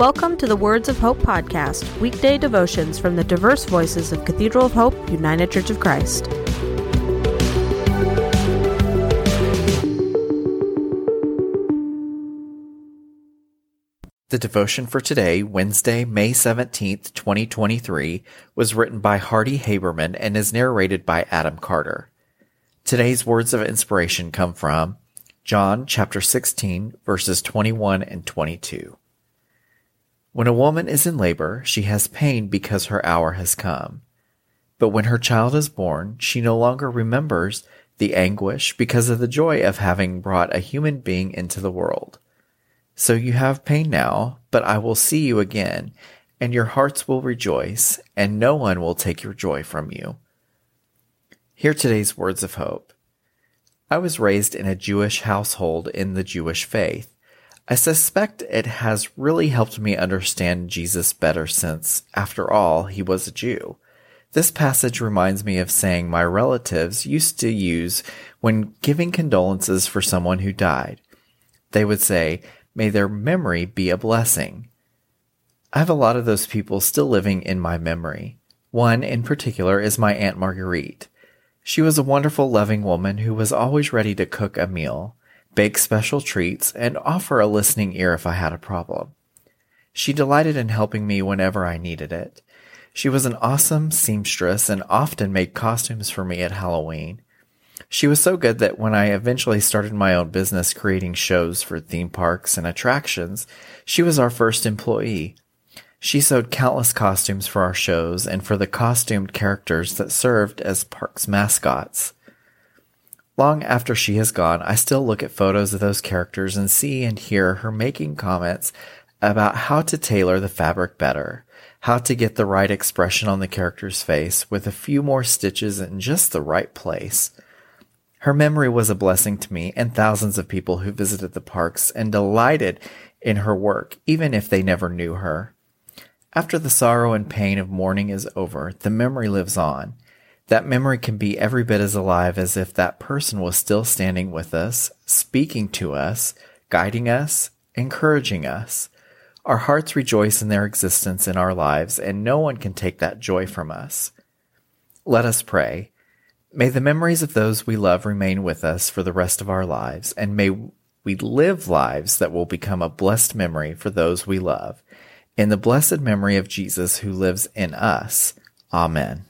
Welcome to the Words of Hope podcast, weekday devotions from the diverse voices of Cathedral of Hope, United Church of Christ. The devotion for today, Wednesday, May 17th, 2023, was written by Hardy Haberman and is narrated by Adam Carter. Today's words of inspiration come from John chapter 16, verses 21 and 22. When a woman is in labor, she has pain because her hour has come. But when her child is born, she no longer remembers the anguish because of the joy of having brought a human being into the world. So you have pain now, but I will see you again, and your hearts will rejoice, and no one will take your joy from you. Hear today's words of hope. I was raised in a Jewish household in the Jewish faith. I suspect it has really helped me understand Jesus better since, after all, he was a Jew. This passage reminds me of saying my relatives used to use when giving condolences for someone who died. They would say, May their memory be a blessing. I have a lot of those people still living in my memory. One in particular is my Aunt Marguerite. She was a wonderful, loving woman who was always ready to cook a meal bake special treats, and offer a listening ear if I had a problem. She delighted in helping me whenever I needed it. She was an awesome seamstress and often made costumes for me at Halloween. She was so good that when I eventually started my own business creating shows for theme parks and attractions, she was our first employee. She sewed countless costumes for our shows and for the costumed characters that served as parks mascots. Long after she has gone, I still look at photos of those characters and see and hear her making comments about how to tailor the fabric better, how to get the right expression on the character's face with a few more stitches in just the right place. Her memory was a blessing to me and thousands of people who visited the parks and delighted in her work, even if they never knew her. After the sorrow and pain of mourning is over, the memory lives on that memory can be every bit as alive as if that person was still standing with us, speaking to us, guiding us, encouraging us. Our hearts rejoice in their existence in our lives, and no one can take that joy from us. Let us pray. May the memories of those we love remain with us for the rest of our lives, and may we live lives that will become a blessed memory for those we love. In the blessed memory of Jesus who lives in us. Amen.